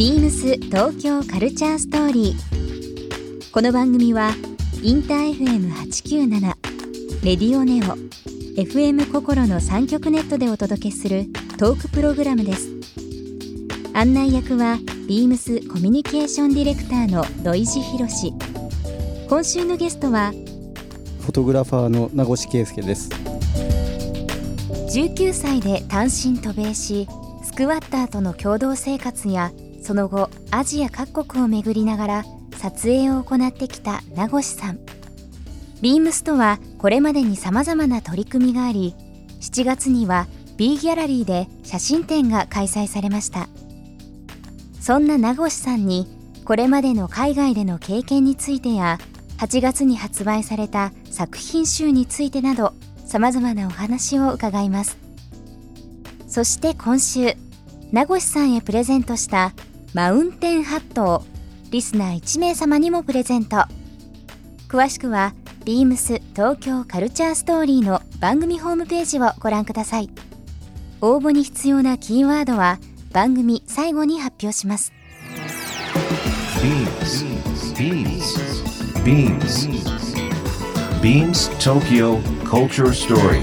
ビームス東京カルチャーストーリー。この番組はインター FM897 レディオネオ FM 心の三極ネットでお届けするトークプログラムです。案内役はビームスコミュニケーションディレクターの土井博志。今週のゲストはフォトグラファーの名越圭介です19歳で単身渡米しスクワッターとの共同生活やその後アジア各国を巡りながら撮影を行ってきた名越さん。ビームスとはこれまでに様々な取り組みがあり7月には B ギャラリーで写真展が開催されました。そんな名越さんにこれまでの海外での経験についてや8月に発売された作品集についてなど様々なお話を伺います。そして今週名越さんへプレゼントしたマウンテンハットをリスナー1名様にもプレゼント詳しくはビームス東京カルチャーストーリーの番組ホームページをご覧ください応募に必要なキーワードは番組最後に発表します Beams. Beams. Beams Tokyo Culture Story.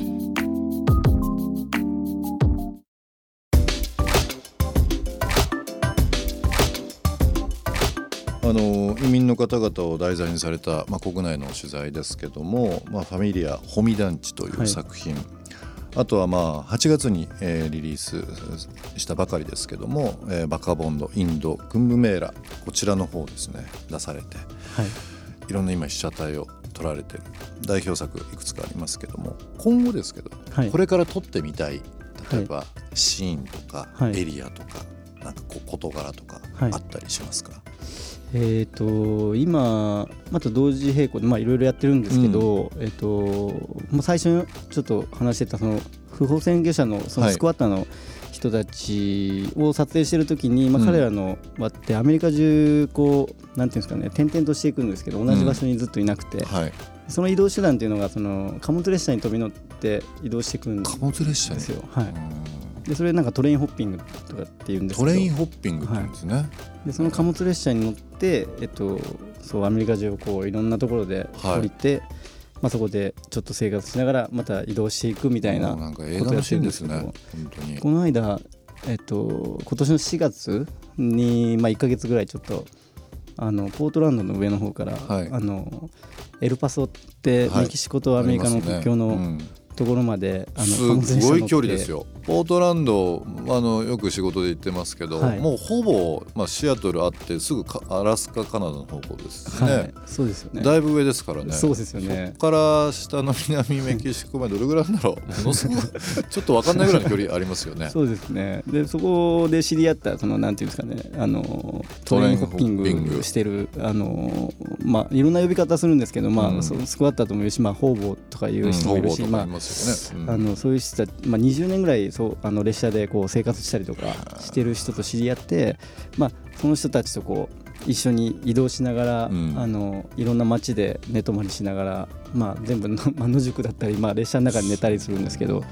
方々を題材にされた、まあ、国内の取材ですけども「まあ、ファミリア保見団地」という作品、あとはまあ8月に、えーリリースしたばかりですけども「えーバカボンドインドクンブメーラ」こちらの方ですね出されて。はい。いろんな今被写体を撮られてる。代表作いくつかありますけども。今後ですけど、はい。これから撮ってみたい。例えばシーンとかはい。エリアとか、なんかこう事柄とかはい。あったりしますか、えっ、と今また同時並行でまあいろいろやってるんですけど、えっ、ともう最初にちょっと話してたその不法占拠者のそのはい。スクワッターの人たちを撮影してる時に、まあうん。彼らの輪ってアメリカ中こうなんていうんですかね転々としていくんですけど同じ場所にずっといなくて、はい。その移動手段っていうのがその貨物列車に飛び乗って移動していくんで貨物列車に？すよ。はい。うんでそれなんかトレインホッピングとかっていうんですけど。トレインホッピングって言うんですね、でその貨物列車に乗って、えっと、そうアメリカ中をこういろんなところではい。降りて、まあ、そこでちょっと生活しながらまた移動していくみたいなもうなんか映画のシーンですねこと本当に。この間、えっと、今年の4月に、まあ、1か月ぐらいちょっとあのポートランドの上の方から、はい。あのエルパソってはい。メキシコとアメリカの国境のところまで、あうんのすごい距離ですよ。ポートランドあのよく仕事で行ってますけど、はい。もうほぼ、まあ、シアトルあってすぐかアラスカカナダの方向ですね、はい、そうですよね。だいぶ上ですからね。そうですよね。そこから下の南メキシコまでどれぐらいなんだろう？ものすごい ちょっと分かんないぐらいの距離ありますよね。そうですね。でそこで知り合ったそのなんていうんですかねあのトレインホッピンググ。してるあのまあいろんな呼び方するんですけど、まうん。あそのスクワッターとも言うし、まあ、ホーボーとかいううん人もいるし、まあすよね、うん。あのそういう人たち、まあ、20年ぐらいそうあの列車でこう生活したりとかしてる人と知り合って、まあ、その人たちとこう一緒に移動しながら、うん。あのいろんな街で寝泊まりしながら、まあ、全部の、まあ野宿だったり、まあ、列車の中で寝たりするんですけど、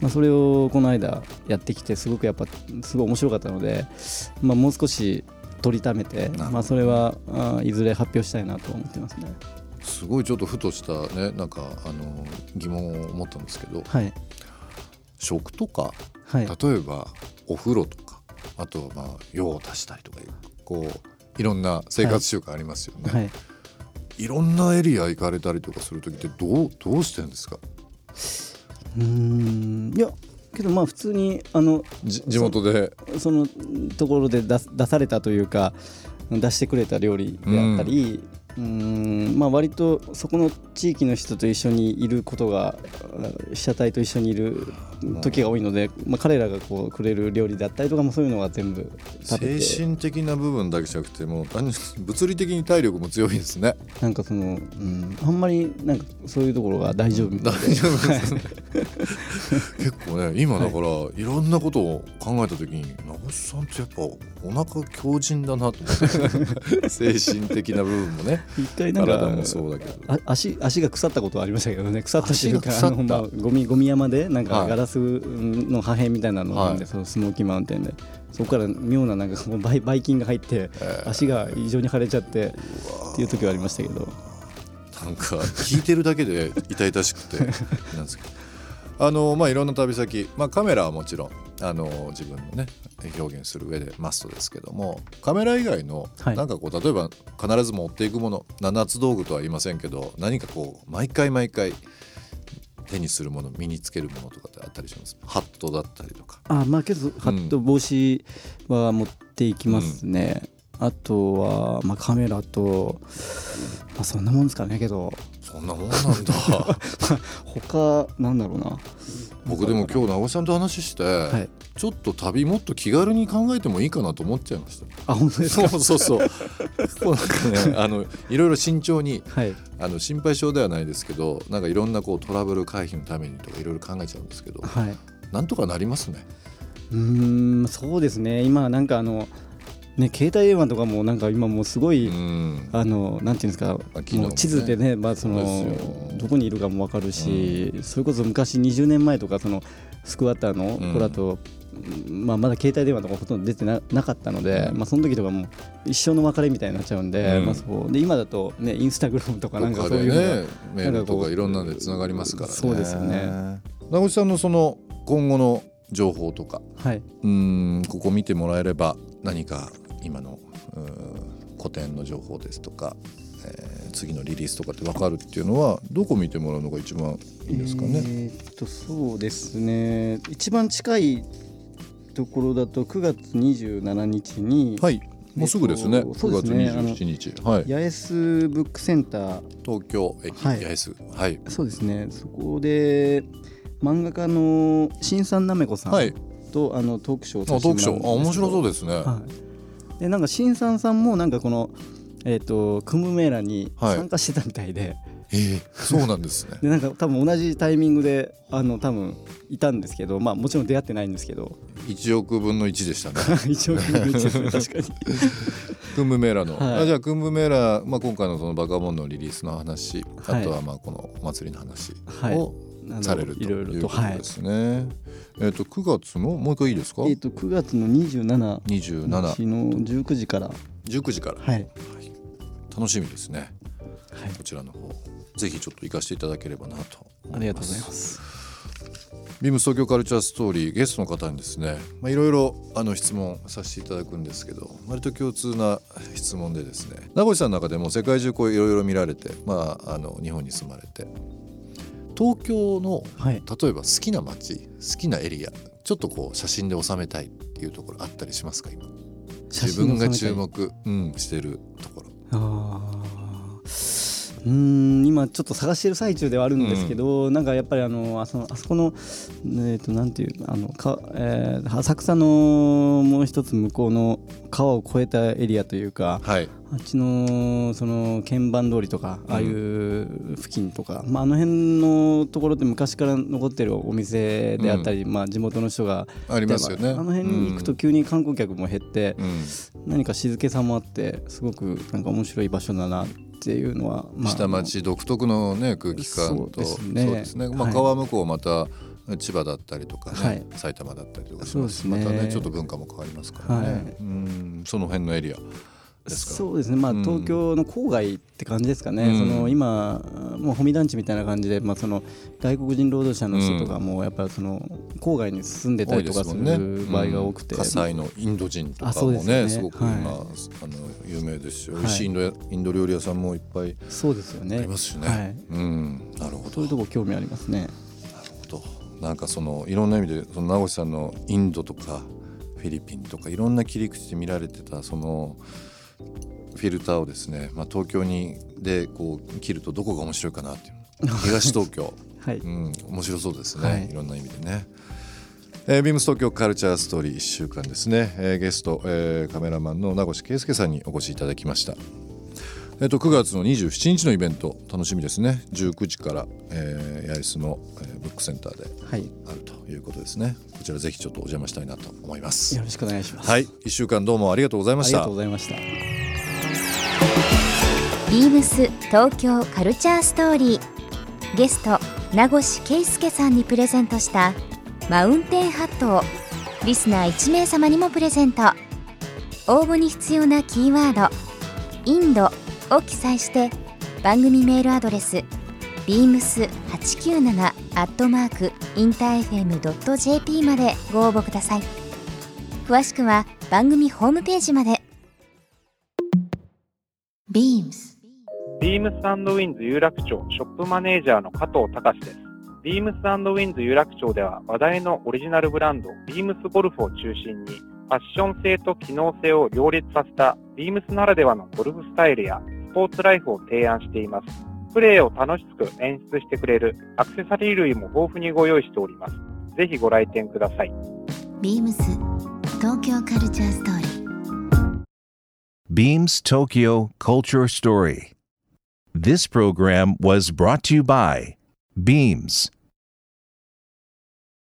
まあ、それをこの間やってきてすごくやっぱすごい面白かったので、まあ、もう少し取りためて、ど。まあ、それはあいずれ発表したいなと思ってますね。すごいちょっとふとしたねなんかあの疑問を持ったんですけどはい、食とかはい。例えばお風呂とかあとはまあ用を足したりとかいうこういろんな生活習慣ありますよね、はい。い、ろんなエリア行かれたりとかする時ってどうどうしてるんですか？うーん。いやけどまあ普通にあのじ地元で。そのところで出す出されたというか出してくれた料理であったり、うんまあ割とそこの地域の人と一緒にいることが被写体と一緒にいる時が多いので、まあ、彼らがこうくれる料理だったりとかもそういうのは全部食べて。精神的な部分だけじゃなくてもう物理的に体力も強いですね。なんかその、うん、あんまりなんかそういうところが大丈夫みたい大丈夫ですね 結構ね今だから、い、ろんなことを考えた時に名越さんってやっぱお腹強靭だなと思って。精神的な部分もね。一回なんか体もそうだけど。あ足足が腐ったことはありましたけどね。腐ったっていうかあのまあゴミゴミ山でなんはい。かガラスの破片みたいなのを飲んで、はい。そのスモーキーマウンテンで。そこから妙ななんかばいばい菌が入って、足が異常に腫れちゃってっていう時はありましたけど。なんか聞いてるだけで痛々しくてなんですけどあのまあいろんな旅先、まあ、カメラはもちろんあの自分のね表現する上でマストですけどもカメラ以外の、はい。なんかこう例えば必ず持っていくもの七つ道具とは言いませんけど何かこう毎回毎回手にするもの身につけるものとかってあったりします？ハットだったりとか。あまあけどハット帽子は持っていきますね、あとは、まあ、カメラと、まあ、そんなもんですかねけど。そんなもんなんだ。他なんだろうな。僕でも今日名越さんと話して、はい。ちょっと旅もっと気軽に考えてもいいかなと思っちゃいました。あ本当ですそうかそうそう。こうなんかね、あのいろいろ慎重に、はい。あの心配性ではないですけど、なんかいろんなこうトラブル回避のためにとかいろいろ考えちゃうんですけど、はい。なんとかなりますね。うーんそうですね。今なんかあのね携帯電話とかもなんか今もうすごい、うん。あのなんていうんですか、もう地図でね、まあ、そのどこにいるかも分かるし、それこそ昔20年前とかそのスクワッターのうん。子だと、まあ、まだ携帯電話とかほとんど出てななかったので、うん。まあ、その時とかもう一生の別れみたいになっちゃうんで,、うん。まあ、そう。で今だと、ね、インスタグラムとかなんかそういうね、メールとかいろんなのでつながりますからね。そうですよね。名越さんのその今後の情報とか、はい、うんここ見てもらえれば何か今のうん古典の情報ですとか。えー次のリリースとかって分かるっていうのはどこ見てもらうのが一番いいですかね？えーっとそうですね。一番近いところだと9月27日に、はい、もうすぐですね。えっとそう9月ですね。27日、はい、八重洲ブックセンター。東京駅はい。八重洲、はい、そうですね。そこで漫画家の新さんなめこさんはい、と、あのトークショー。をあトークショー、あ面白そうでですね。はい、でなんか新さんさんもなんかこのえーっとクムメーラにはい。参加してたみたいで、えーそうなんですね。で なんか多分同じタイミングであの多分いたんですけどまあもちろん出会ってないんですけど。一億分の一でしたね。一応ですね確かに。クンブメーラの、はい。あじゃあクンブメーラ、まあ今回のそのバカボンのリリースの話、はい。あとはまあこのお祭りの話はい。をされるといろいろいうことですね。えっ、と9月のもう一回いいですか？えっ、と9月の27 27、日の19時から。19時から。はい。楽しみですね。はい。こちらの方。ぜひちょっと行かせていただければなとありがとうございます。ビームス東京カルチャーストーリーゲストの方にですねまあいろいろあの質問させていただくんですけど割と共通な質問でですね名越さんの中でも世界中こういろいろ見られてまああの日本に住まれて東京のはい。例えば好きな街好きなエリアちょっとこう写真で収めたいっていうところあったりしますか今？自分が注目、うん、してるところ。あー。うーん今ちょっと探してる最中ではあるんですけど、なんかやっぱりあのあそのあそこのえっ、となんていうあのか、えー浅草のもう一つ向こうの川を越えたエリアというかはい。あっちのその鍵盤通りとかああいう付近とか、まあ、あの辺のところって昔から残ってるお店であったり、まあ、地元の人がありますよね。あの辺に行くと急に観光客も減って、うん、うん。何か静けさもあってすごくなんか面白い場所だなっていうのは、まあ下町独特のね空気感とそうですね。まあ、はい。川向こうまた千葉だったりとかね、はい。埼玉だったりとかね。またねちょっと文化も変わりますからね、はい。うん。その辺のエリアですか？そうですね、まあ、うん。東京の郊外って感じですかね、うん。その今、もう保見団地みたいな感じで、まあ、その外国人労働者の人とかも、やっぱりその郊外に住んでたりとかする場合が多くて、火災のインド人とあかもねそうですよね。すごく今、はい。あの有名ですし美はい。味しいインド,、インド料理屋さんもいっぱいそうですよあねりますしね、はい、うん。なるほど。そういうとこ興味ありますね。となんかそのいろんな意味でその名越さんのインドとかフィリピンとかいろんな切り口で見られてたそのフィルターをですね、まあ、東京にでこう切るとどこが面白いかなっていう。東東京、はい、うん、面白そうですね、はい。い、ろんな意味でね。えービームス東京カルチャーストーリー1週間ですね、えーゲスト、えーカメラマンの名越圭介さんにお越しいただきました。えっと9月の27日のイベント楽しみですね。19時から、えー、八重洲の、えーブックセンターではい、あるということですね。こちらぜひちょっとお邪魔したいなと思います。よろしくお願いします。はい。1週間どうもありがとうございました。ありがとうございました。ビームス東京カルチャーストーリー。ゲスト名越圭介さんにプレゼントしたマウンテンハットをリスナー1名様にもプレゼント。応募に必要なキーワード「インド」を記載して番組メールアドレス beams897 アットマークインター FM.jp までご応募ください。詳しくは番組ホームページまで。Beams ビームスウィンズ有楽町ショップマネージャーの加藤隆です。ビームスウィンズ有楽町では話題のオリジナルブランドビームスゴルフを中心にファッション性と機能性を両立させたビームスならではのゴルフスタイルやスポーツライフを提案しています。プレーを楽しく演出してくれるアクセサリー類も豊富にご用意しております。ぜひご来店ください。Beams 東京カルチャーストーリー Beams Tokyo Culture Story. This program was brought to you by Beams.